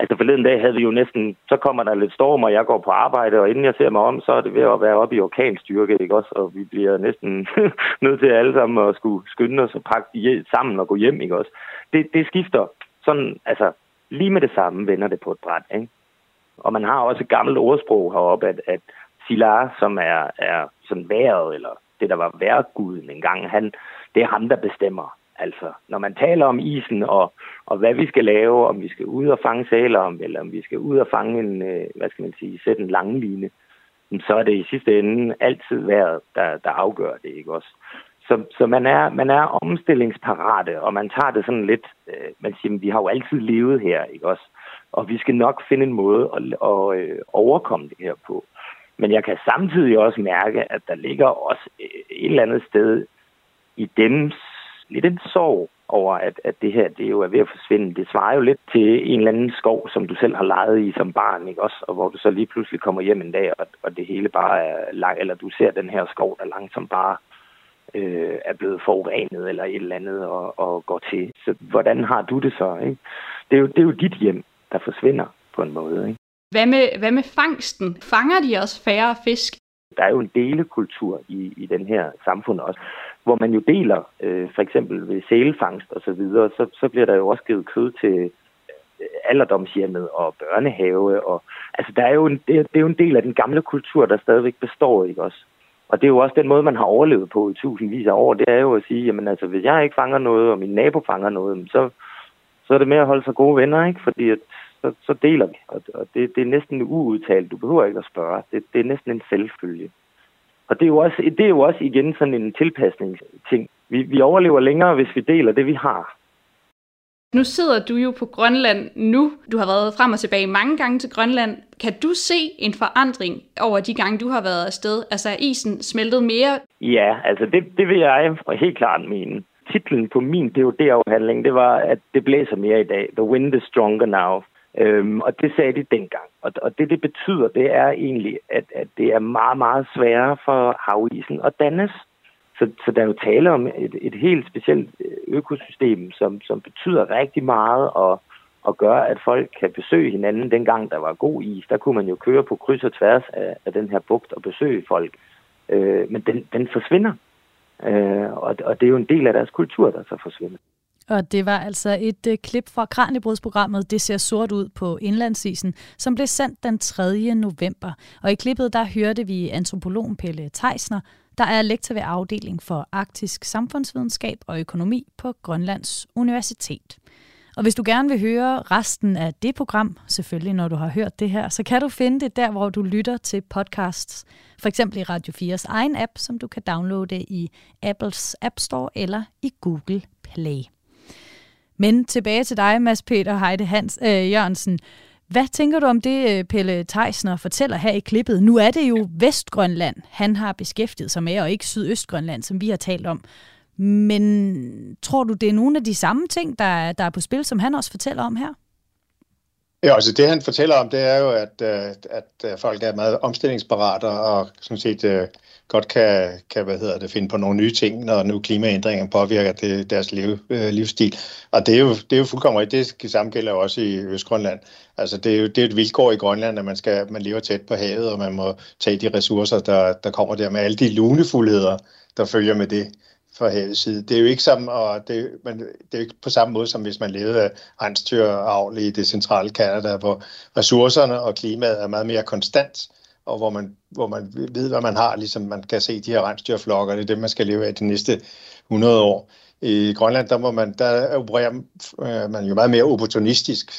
Altså forleden dag havde vi jo næsten... Så kommer der lidt storm, og jeg går på arbejde, og inden jeg ser mig om, så er det ved at være oppe i orkanstyrke, ikke også? Og vi bliver næsten (laughs) nødt til alle sammen at skulle skynde os og pakke sammen og gå hjem, ikke også? Det, det skifter sådan, altså lige med det samme vender det på et bræt, ikke? Og man har også et gammelt ordsprog heroppe, at, at Silar, som er, er sådan været, eller det, der var værguden engang, han, det er ham, der bestemmer. Altså, når man taler om isen og, og hvad vi skal lave, om vi skal ud og fange sæler, eller om vi skal ud og fange en, øh, hvad skal man sige, sætte en lang line, så er det i sidste ende altid været, der, der afgør det, ikke også? Så, så man, er, man er omstillingsparate, og man tager det sådan lidt, øh, man siger, vi har jo altid levet her, ikke også? Og vi skal nok finde en måde at, at, øh, overkomme det her på. Men jeg kan samtidig også mærke, at der ligger også øh, et eller andet sted i dems lidt en sorg over, at, at det her det jo er ved at forsvinde. Det svarer jo lidt til en eller anden skov, som du selv har leget i som barn, ikke også? Og hvor du så lige pludselig kommer hjem en dag, og, og det hele bare er lang, eller du ser den her skov, der langsomt bare øh, er blevet forurenet eller et eller andet og, og går til. Så hvordan har du det så? Ikke? Det, er jo, det er jo dit hjem, der forsvinder på en måde. Ikke? Hvad med, hvad med fangsten? Fanger de også færre fisk? Der er jo en delekultur i, i den her samfund også, hvor man jo deler, øh, for eksempel ved sælfangst og så videre, så, så bliver der jo også givet kød til øh, alderdomshjemmet og børnehave. Og, altså, der er jo en, det, er, det er jo en del af den gamle kultur, der stadigvæk består, ikke også? Og det er jo også den måde, man har overlevet på i tusindvis af år. Det er jo at sige, jamen altså, hvis jeg ikke fanger noget, og min nabo fanger noget, så, så er det med at holde sig gode venner, ikke? Fordi at så, så deler vi. Og, og det, det er næsten uudtalt. Du behøver ikke at spørge. Det, det er næsten en selvfølge. Og det er, jo også, det er jo også igen sådan en tilpasningsting. Vi, vi overlever længere, hvis vi deler det, vi har. Nu sidder du jo på Grønland nu. Du har været frem og tilbage mange gange til Grønland. Kan du se en forandring over de gange, du har været afsted? Altså er isen smeltet mere? Ja, altså det, det vil jeg helt klart mene. Titlen på min DOD-afhandling, det var, at det blæser mere i dag. The wind is stronger now. Øhm, og det sagde de dengang. Og, og det, det betyder, det er egentlig, at, at det er meget, meget sværere for havisen at dannes. Så, så der er jo tale om et, et helt specielt øh, økosystem, som, som betyder rigtig meget, og og gør, at folk kan besøge hinanden. Dengang der var god is, der kunne man jo køre på kryds og tværs af, af den her bugt og besøge folk. Øh, men den, den forsvinder. Øh, og, og det er jo en del af deres kultur, der så forsvinder. Og det var altså et øh, klip fra Kranjebrudsprogrammet Det ser sort ud på indlandsisen, som blev sendt den 3. november. Og i klippet der hørte vi antropologen Pelle Teisner, der er lektor ved afdeling for arktisk samfundsvidenskab og økonomi på Grønlands Universitet. Og hvis du gerne vil høre resten af det program, selvfølgelig når du har hørt det her, så kan du finde det der, hvor du lytter til podcasts. For eksempel i Radio 4's egen app, som du kan downloade i Apples App Store eller i Google Play. Men tilbage til dig, Mads Peter Heide Hans øh, Jørgensen. Hvad tænker du om det, øh, Pelle Theisner fortæller her i klippet? Nu er det jo Vestgrønland, han har beskæftiget sig med, og ikke Sydøstgrønland, som vi har talt om. Men tror du, det er nogle af de samme ting, der, der er på spil, som han også fortæller om her? Ja, altså det han fortæller om, det er jo, at, øh, at øh, folk er meget omstillingsparate og sådan set øh, godt kan, kan hvad hedder det, finde på nogle nye ting, når nu klimaændringen påvirker det, deres liv, øh, livsstil. Og det er jo, det er jo fuldkommen rigtigt. Det samme gælder også i Østgrønland. Altså det er jo det er et vilkår i Grønland, at man, skal, man lever tæt på havet, og man må tage de ressourcer, der, der kommer der med alle de lunefuldheder, der følger med det for havets side. Det er jo ikke som, og det, men det er jo ikke på samme måde, som hvis man levede af rensdyravl i det centrale Kanada, hvor ressourcerne og klimaet er meget mere konstant, og hvor man, hvor man ved, hvad man har, ligesom man kan se de her rensdyrflokker, det er det, man skal leve af de næste 100 år. I Grønland, der, må man, der opererer øh, man jo meget mere opportunistisk,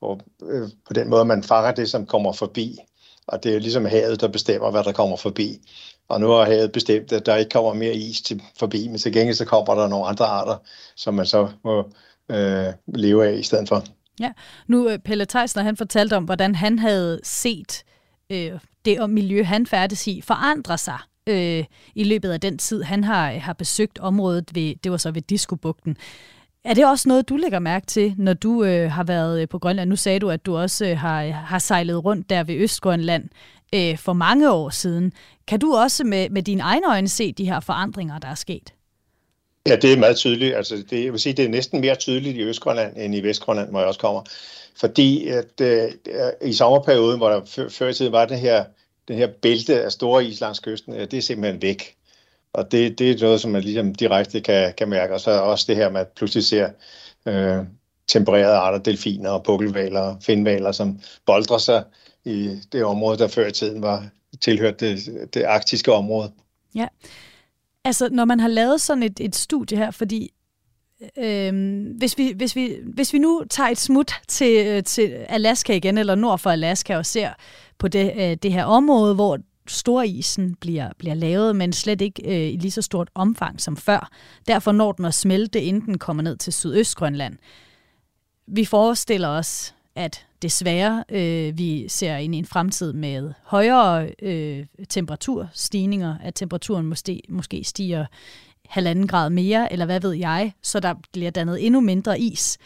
og øh, på den måde, man fanger det, som kommer forbi. Og det er ligesom havet, der bestemmer, hvad der kommer forbi. Og nu har havet bestemt, at der ikke kommer mere is til, forbi, men til gengæld så kommer der nogle andre arter, som man så må øh, leve af i stedet for. Ja, nu øh, Pelle Theisner, han fortalte om, hvordan han havde set øh, det om miljø, han færdes i, forandre sig øh, i løbet af den tid, han har, har besøgt området, ved, det var så ved Diskobugten. Er det også noget, du lægger mærke til, når du øh, har været øh, på Grønland? Nu sagde du, at du også øh, har, har sejlet rundt der ved Østgrønland øh, for mange år siden. Kan du også med, med dine egne øjne se de her forandringer, der er sket? Ja, det er meget tydeligt. Altså, det, jeg vil sige, det er næsten mere tydeligt i Østgrønland end i Vestgrønland, hvor jeg også kommer. Fordi at, øh, i sommerperioden, hvor der før i tiden var det her, den her bælte af store is langs kysten, øh, det er simpelthen væk. Og det, det er noget, som man ligesom direkte kan, kan mærke. Og så også det her med, at pludselig ser øh, tempererede arter, delfiner og pukkelvaler og finvaler, som boldrer sig i det område, der før i tiden var tilhørt det, det arktiske område. Ja, altså når man har lavet sådan et, et studie her, fordi Øhm, hvis, vi, hvis, vi, hvis vi nu tager et smut til, øh, til Alaska igen, eller nord for Alaska, og ser på det, øh, det her område, hvor storisen bliver, bliver lavet, men slet ikke øh, i lige så stort omfang som før. Derfor når den at smelte, inden den kommer ned til Sydøstgrønland. Vi forestiller os, at desværre øh, vi ser ind i en fremtid med højere øh, temperaturstigninger, at temperaturen måske, måske stiger halvanden grad mere, eller hvad ved jeg, så der bliver dannet endnu mindre is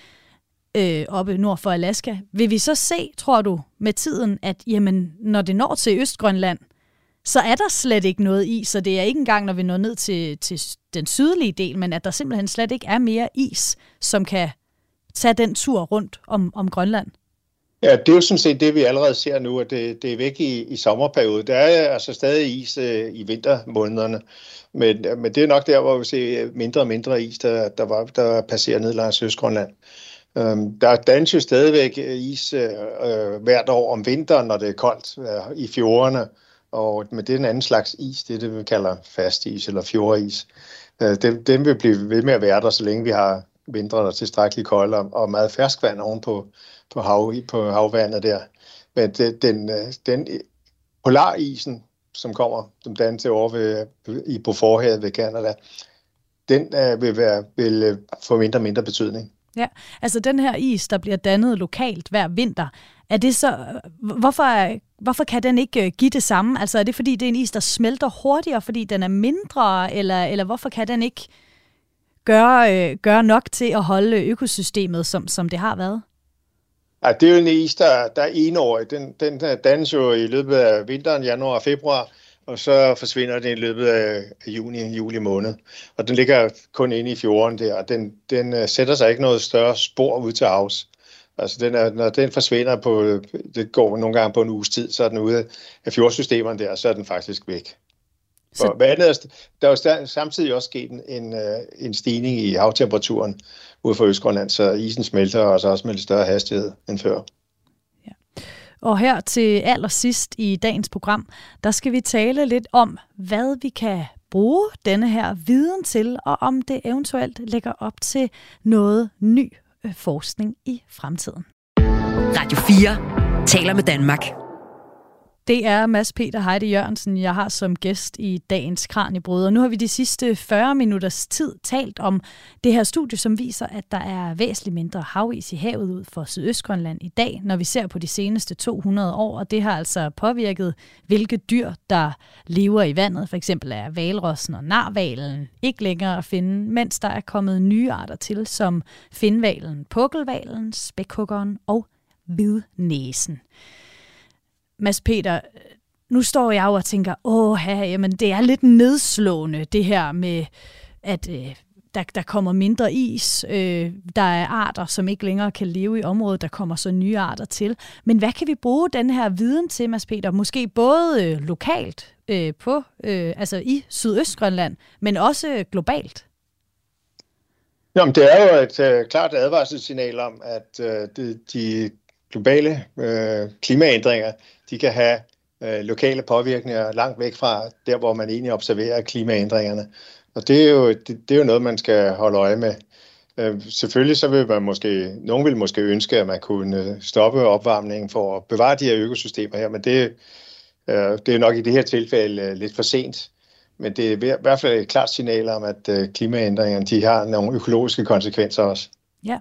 øh, oppe nord for Alaska. Vil vi så se, tror du, med tiden, at jamen, når det når til Østgrønland, så er der slet ikke noget is, så det er ikke engang, når vi når ned til, til den sydlige del, men at der simpelthen slet ikke er mere is, som kan tage den tur rundt om, om Grønland? Ja, det er jo sådan set det, vi allerede ser nu, at det, det er væk i, i sommerperioden. Der er altså stadig is øh, i vintermånederne, men, men det er nok der, hvor vi ser mindre og mindre is, der, der, var, der passerer ned langs Østgrønland. Øhm, der dannes jo stadigvæk øh, is øh, øh, hvert år om vinteren, når det er koldt øh, i fjorderne, og, men det er en anden slags is, det er det, vi kalder fast is eller fjordis. Øh, den, den vil blive ved med at være der, så længe vi har vintre, der er tilstrækkeligt kolde og, og meget ferskvand ovenpå på, hav, på havvandet der. Men det, den, øh, den polarisen, som kommer, som dannes over ved, i på forhavet ved Canada, den uh, vil, være, vil uh, få mindre og mindre betydning. Ja, altså den her is, der bliver dannet lokalt hver vinter, er det så, hvorfor, hvorfor kan den ikke give det samme? Altså er det fordi, det er en is, der smelter hurtigere, fordi den er mindre, eller, eller hvorfor kan den ikke gøre, gøre nok til at holde økosystemet, som, som det har været? Ja, det er jo en is, der, der er enårig. Den, den dannes jo i løbet af vinteren, januar og februar, og så forsvinder den i løbet af juni, juli måned. Og den ligger kun inde i fjorden der, og den, den uh, sætter sig ikke noget større spor ud til havs. Altså den er, når den forsvinder på, det går nogle gange på en uges tid, så er den ude af fjordsystemerne der, så er den faktisk væk. Så... Og hvad andet, der er jo samtidig også sket en, en, øh, en stigning i havtemperaturen ud for Østgrønland, så isen smelter og så også med lidt større hastighed end før. Ja. Og her til allersidst i dagens program, der skal vi tale lidt om, hvad vi kan bruge denne her viden til, og om det eventuelt lægger op til noget ny øh, forskning i fremtiden. Radio 4 taler med Danmark. Det er Mads Peter Heide Jørgensen, jeg har som gæst i dagens Kranjebrød. Og nu har vi de sidste 40 minutters tid talt om det her studie, som viser, at der er væsentligt mindre havis i havet ud for Sydøstgrønland i dag, når vi ser på de seneste 200 år. Og det har altså påvirket, hvilke dyr, der lever i vandet. For eksempel er valrossen og narvalen ikke længere at finde, mens der er kommet nye arter til, som finvalen, pukkelvalen, spækhuggeren og hvidnæsen. Mads Peter, nu står jeg jo og tænker, åh, jamen, det er lidt nedslående, det her med, at øh, der, der kommer mindre is, øh, der er arter, som ikke længere kan leve i området, der kommer så nye arter til. Men hvad kan vi bruge den her viden til, Mads Peter? Måske både øh, lokalt øh, på, øh, altså i Sydøstgrønland, men også globalt? Jamen, det er jo et øh, klart advarselssignal om, at øh, de, de globale øh, klimaændringer, de kan have øh, lokale påvirkninger langt væk fra der, hvor man egentlig observerer klimaændringerne. Og det er jo, det, det er jo noget, man skal holde øje med. Øh, selvfølgelig så vil man måske, nogen vil måske ønske, at man kunne øh, stoppe opvarmningen for at bevare de her økosystemer her, men det, øh, det er nok i det her tilfælde øh, lidt for sent. Men det er i hvert fald et klart signal om, at øh, klimaændringerne de har nogle økologiske konsekvenser også. Ja.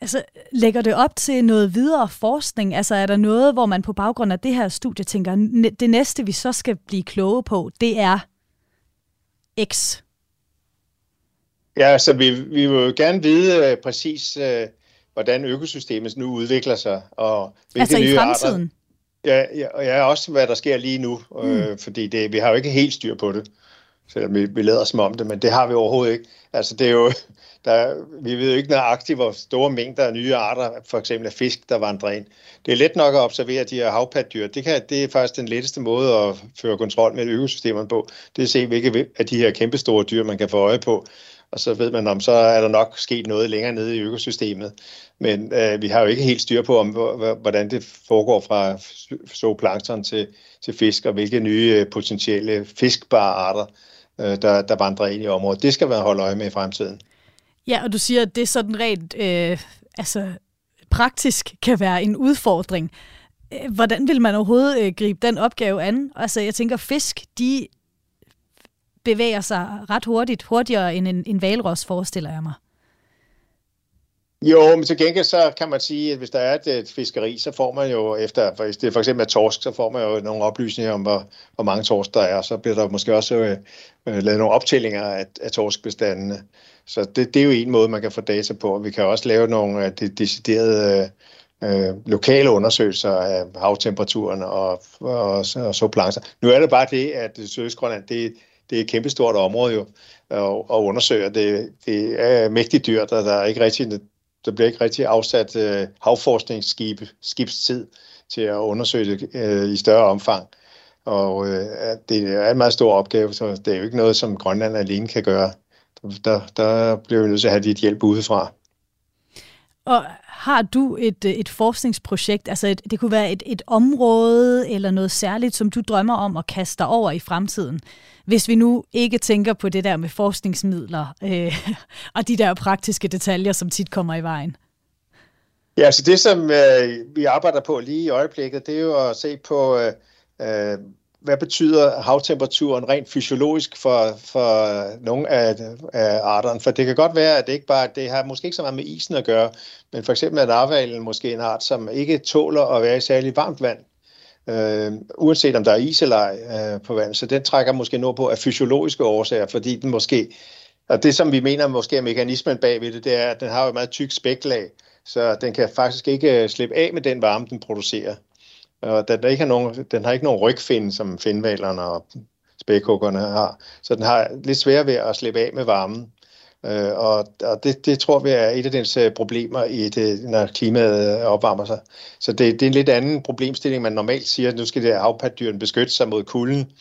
Altså, lægger det op til noget videre forskning? Altså, er der noget, hvor man på baggrund af det her studie tænker, det næste, vi så skal blive kloge på, det er X? Ja, altså, vi, vi vil jo gerne vide uh, præcis, uh, hvordan økosystemet nu udvikler sig. Og hvilke altså nye i fremtiden? Arter. Ja, ja, og ja, også hvad der sker lige nu, mm. øh, fordi det, vi har jo ikke helt styr på det, selvom vi, vi lader som om det, men det har vi overhovedet ikke. Altså, det er jo, der, vi ved jo ikke nøjagtigt, hvor store mængder af nye arter, for eksempel af fisk, der vandrer ind. Det er let nok at observere de her havpaddyr. Det, kan, det er faktisk den letteste måde at føre kontrol med økosystemerne på. Det er at se, hvilke af de her kæmpestore dyr, man kan få øje på. Og så ved man, om så er der nok sket noget længere nede i økosystemet. Men øh, vi har jo ikke helt styr på, om, hvordan det foregår fra zooplankton til, til fisk, og hvilke nye øh, potentielle fiskbare arter, øh, der, der vandrer ind i området. Det skal man holde øje med i fremtiden. Ja, og du siger, at det sådan rent øh, altså, praktisk kan være en udfordring. Øh, hvordan vil man overhovedet øh, gribe den opgave an? Altså, jeg tænker, fisk, de bevæger sig ret hurtigt, hurtigere end en, en valros, forestiller jeg mig. Jo, men til gengæld så kan man sige, at hvis der er et, et fiskeri, så får man jo efter, hvis det for eksempel er torsk, så får man jo nogle oplysninger om, hvor, hvor mange torsk der er, så bliver der måske også øh, øh lavet nogle optællinger af, af torskbestandene. Så det, det er jo en måde, man kan få data på. Vi kan også lave nogle af de deciderede øh, lokale undersøgelser af havtemperaturen og, og, og, og så plancher. Nu er det bare det, at Sydøstgrønland, det, det er et kæmpestort område jo, og, og undersøger. Det, det er mægtigt dyrt, og der, er ikke rigtig, der bliver ikke rigtig afsat øh, havforskningsskib, skibstid til at undersøge det øh, i større omfang. Og øh, det er en meget stor opgave, så det er jo ikke noget, som Grønland alene kan gøre der, der bliver vi nødt til at have dit hjælp udefra. Og har du et, et forskningsprojekt, altså et, det kunne være et, et område eller noget særligt, som du drømmer om at kaste dig over i fremtiden, hvis vi nu ikke tænker på det der med forskningsmidler øh, (laughs) og de der praktiske detaljer, som tit kommer i vejen? Ja, altså det, som øh, vi arbejder på lige i øjeblikket, det er jo at se på, øh, øh hvad betyder havtemperaturen rent fysiologisk for, for nogle af, af arterne? For det kan godt være, at det ikke bare det har måske ikke så meget med isen at gøre, men for eksempel er narvalen måske en art, som ikke tåler at være i særlig varmt vand, øh, uanset om der er is eller ej øh, på vandet. Så den trækker måske nordpå af fysiologiske årsager, fordi den måske, og det som vi mener måske er mekanismen bagved det, det er, at den har jo et meget tyk spæklag, så den kan faktisk ikke øh, slippe af med den varme, den producerer. Og den, ikke har nogen, den har ikke nogen rygfinde, som finvalerne og spækhuggerne har. Så den har lidt svært ved at slippe af med varmen. Øh, og og det, det tror vi er et af dens øh, problemer, i det, når klimaet øh, opvarmer sig. Så det, det er en lidt anden problemstilling, man normalt siger, at nu skal det havpaddyrene beskytte sig mod kulden.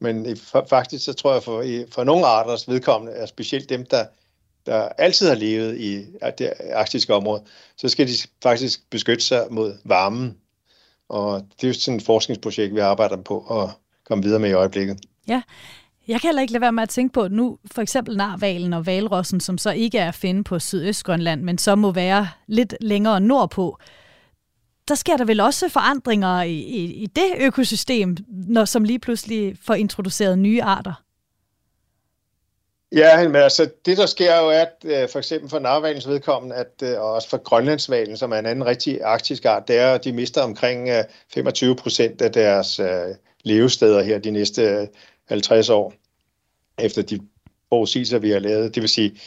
Men faktisk så tror jeg, for, for nogle arters vedkommende, er specielt dem, der, der altid har levet i det arktiske område, så skal de faktisk beskytte sig mod varmen. Og det er jo sådan et forskningsprojekt, vi arbejder på at komme videre med i øjeblikket. Ja, jeg kan heller ikke lade være med at tænke på nu, for eksempel narvalen og valrossen, som så ikke er at finde på Sydøstgrønland, men så må være lidt længere nordpå. Der sker der vel også forandringer i, i, i det økosystem, når, som lige pludselig får introduceret nye arter? Ja, men altså det der sker jo er, at øh, for eksempel for narvalens vedkommende, at, øh, og også for grønlandsvalen, som er en anden rigtig arktisk art, det er, at de mister omkring øh, 25 procent af deres levesteder her de næste 50 år, efter de forudsigelser, vi har lavet. Det vil sige,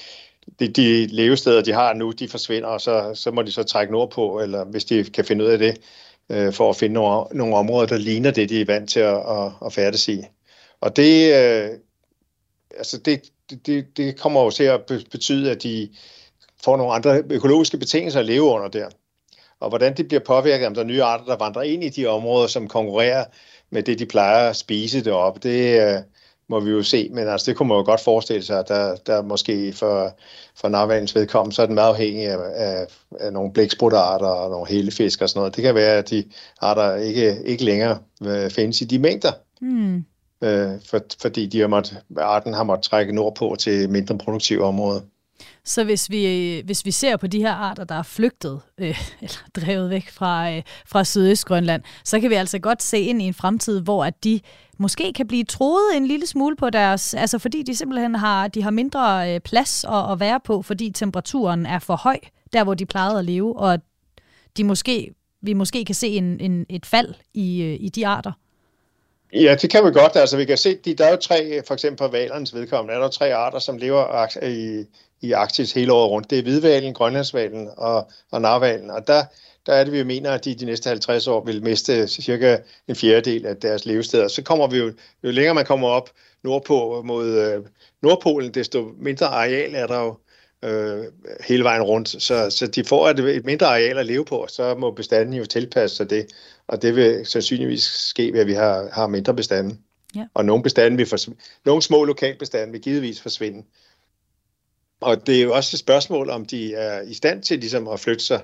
de, de levesteder, de har nu, de forsvinder, og så, så må de så trække nordpå, eller hvis de kan finde ud af det, øh, for at finde nogle, nogle områder, der ligner det, de er vant til at, at, at færdes i. Og det, øh, altså det, det, det kommer jo til at betyde, at de får nogle andre økologiske betingelser at leve under der. Og hvordan det bliver påvirket, om der er nye arter, der vandrer ind i de områder, som konkurrerer med det, de plejer at spise deroppe, det øh, må vi jo se. Men altså, det kunne man jo godt forestille sig, at der, der måske for, for narvalens vedkommende, så er den meget afhængig af, af, af nogle blæksprutterarter og nogle helefisk og sådan noget. Det kan være, at de arter ikke, ikke længere øh, findes i de mængder. Mm. Øh, for, fordi de har måttet, arten har måttet trække nordpå til mindre produktive områder. Så hvis vi, hvis vi ser på de her arter, der er flygtet øh, (laughs) eller drevet væk fra, øh, fra Sydøstgrønland, så kan vi altså godt se ind i en fremtid, hvor at de måske kan blive troet en lille smule på deres, altså fordi de simpelthen har, de har mindre øh, plads at, at være på, fordi temperaturen er for høj, der hvor de plejede at leve, og de måske, vi måske kan se en, en, et fald i, øh, i de arter. Ja, det kan vi godt. Altså, vi kan se, de, der er jo tre, for eksempel på valernes vedkommende, er der tre arter, som lever i, i Arktis hele året rundt. Det er hvidvalen, grønlandsvalen og, og narvalen. Og der, der er det, vi mener, at de de næste 50 år vil miste cirka en fjerdedel af deres levesteder. Så kommer vi jo, jo længere man kommer op nordpå mod øh, Nordpolen, desto mindre areal er der jo øh, hele vejen rundt. Så, så de får et, et mindre areal at leve på, så må bestanden jo tilpasse sig det. Og det vil sandsynligvis ske ved, at vi har, har mindre bestanden. Ja. Og nogle bestande vil forsvinde. Nogle små lokalbestande vil givetvis forsvinde. Og det er jo også et spørgsmål, om de er i stand til ligesom at flytte sig.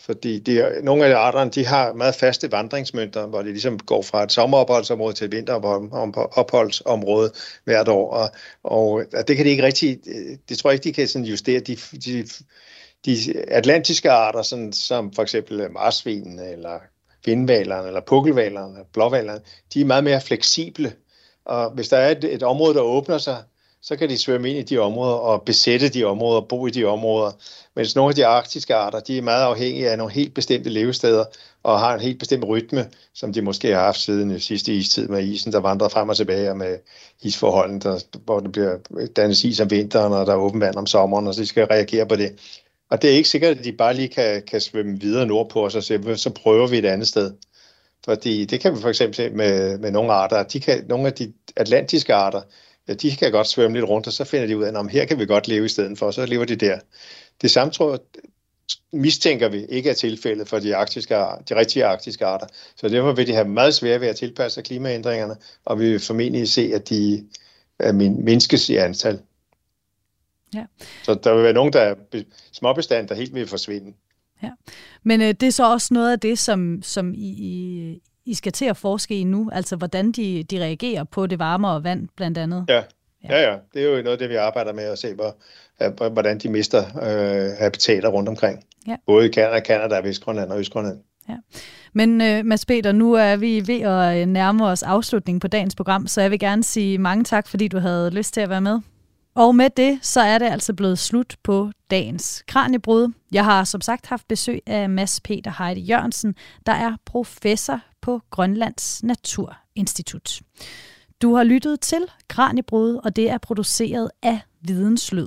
Fordi de, nogle af arterne de har meget faste vandringsmønter, hvor de ligesom går fra et sommeropholdsområde til et vinteropholdsområde hvert år. Og, og det kan de ikke rigtig, det tror jeg ikke, de kan sådan justere. De, de, de atlantiske arter, sådan, som for eksempel marsvinen, eller vindvalerne, eller pukkelvalerne, blåvalerne, de er meget mere fleksible. Og hvis der er et, et område, der åbner sig, så kan de svømme ind i de områder og besætte de områder og bo i de områder. Mens nogle af de arktiske arter, de er meget afhængige af nogle helt bestemte levesteder og har en helt bestemt rytme, som de måske har haft siden den sidste istid med isen, der vandrer frem og tilbage og med isforholdene, der, hvor det bliver dannet is om vinteren, og der er åben vand om sommeren, og så de skal reagere på det. Og det er ikke sikkert, at de bare lige kan, kan svømme videre nordpå, og så, se, så prøver vi et andet sted. Fordi det kan vi for eksempel se med, med nogle arter. De kan, nogle af de atlantiske arter, ja, de kan godt svømme lidt rundt, og så finder de ud af, at her kan vi godt leve i stedet for, og så lever de der. Det samme tror jeg, mistænker vi ikke er tilfældet for de, arktiske, de rigtige arktiske arter. Så derfor vil de have meget svært ved at tilpasse sig klimaændringerne, og vi vil formentlig se, at de mindskes i antal. Ja. Så der vil være nogen, der er småbestand, der helt vil forsvinde. Ja. Men øh, det er så også noget af det, som, som I, I, I skal til at forske i nu, altså hvordan de, de reagerer på det varmere vand, blandt andet. Ja. Ja. ja, ja. Det er jo noget af det, vi arbejder med at se, hvor, hvordan de mister øh, habitater rundt omkring. Ja. Både i Canada, Canada, Vestgrønland og Østgrønland. Ja. Men øh, Mads Peter, nu er vi ved at øh, nærme os afslutningen på dagens program, så jeg vil gerne sige mange tak, fordi du havde lyst til at være med. Og med det, så er det altså blevet slut på dagens Kranjebrud. Jeg har som sagt haft besøg af Mads Peter Heide Jørgensen, der er professor på Grønlands Naturinstitut. Du har lyttet til Kranjebrud, og det er produceret af Videnslyd.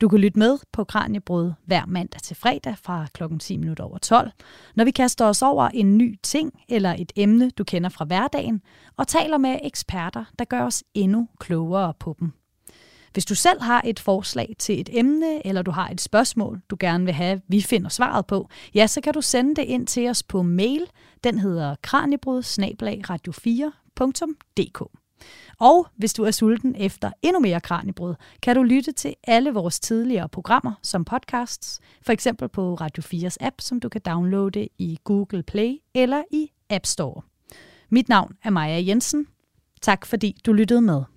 Du kan lytte med på Kranjebrud hver mandag til fredag fra kl. 10 minutter over 12, når vi kaster os over en ny ting eller et emne, du kender fra hverdagen, og taler med eksperter, der gør os endnu klogere på dem. Hvis du selv har et forslag til et emne, eller du har et spørgsmål, du gerne vil have, vi finder svaret på, ja, så kan du sende det ind til os på mail. Den hedder kranjebrud radio 4dk Og hvis du er sulten efter endnu mere kranjebrud, kan du lytte til alle vores tidligere programmer som podcasts, for eksempel på Radio 4's app, som du kan downloade i Google Play eller i App Store. Mit navn er Maja Jensen. Tak fordi du lyttede med.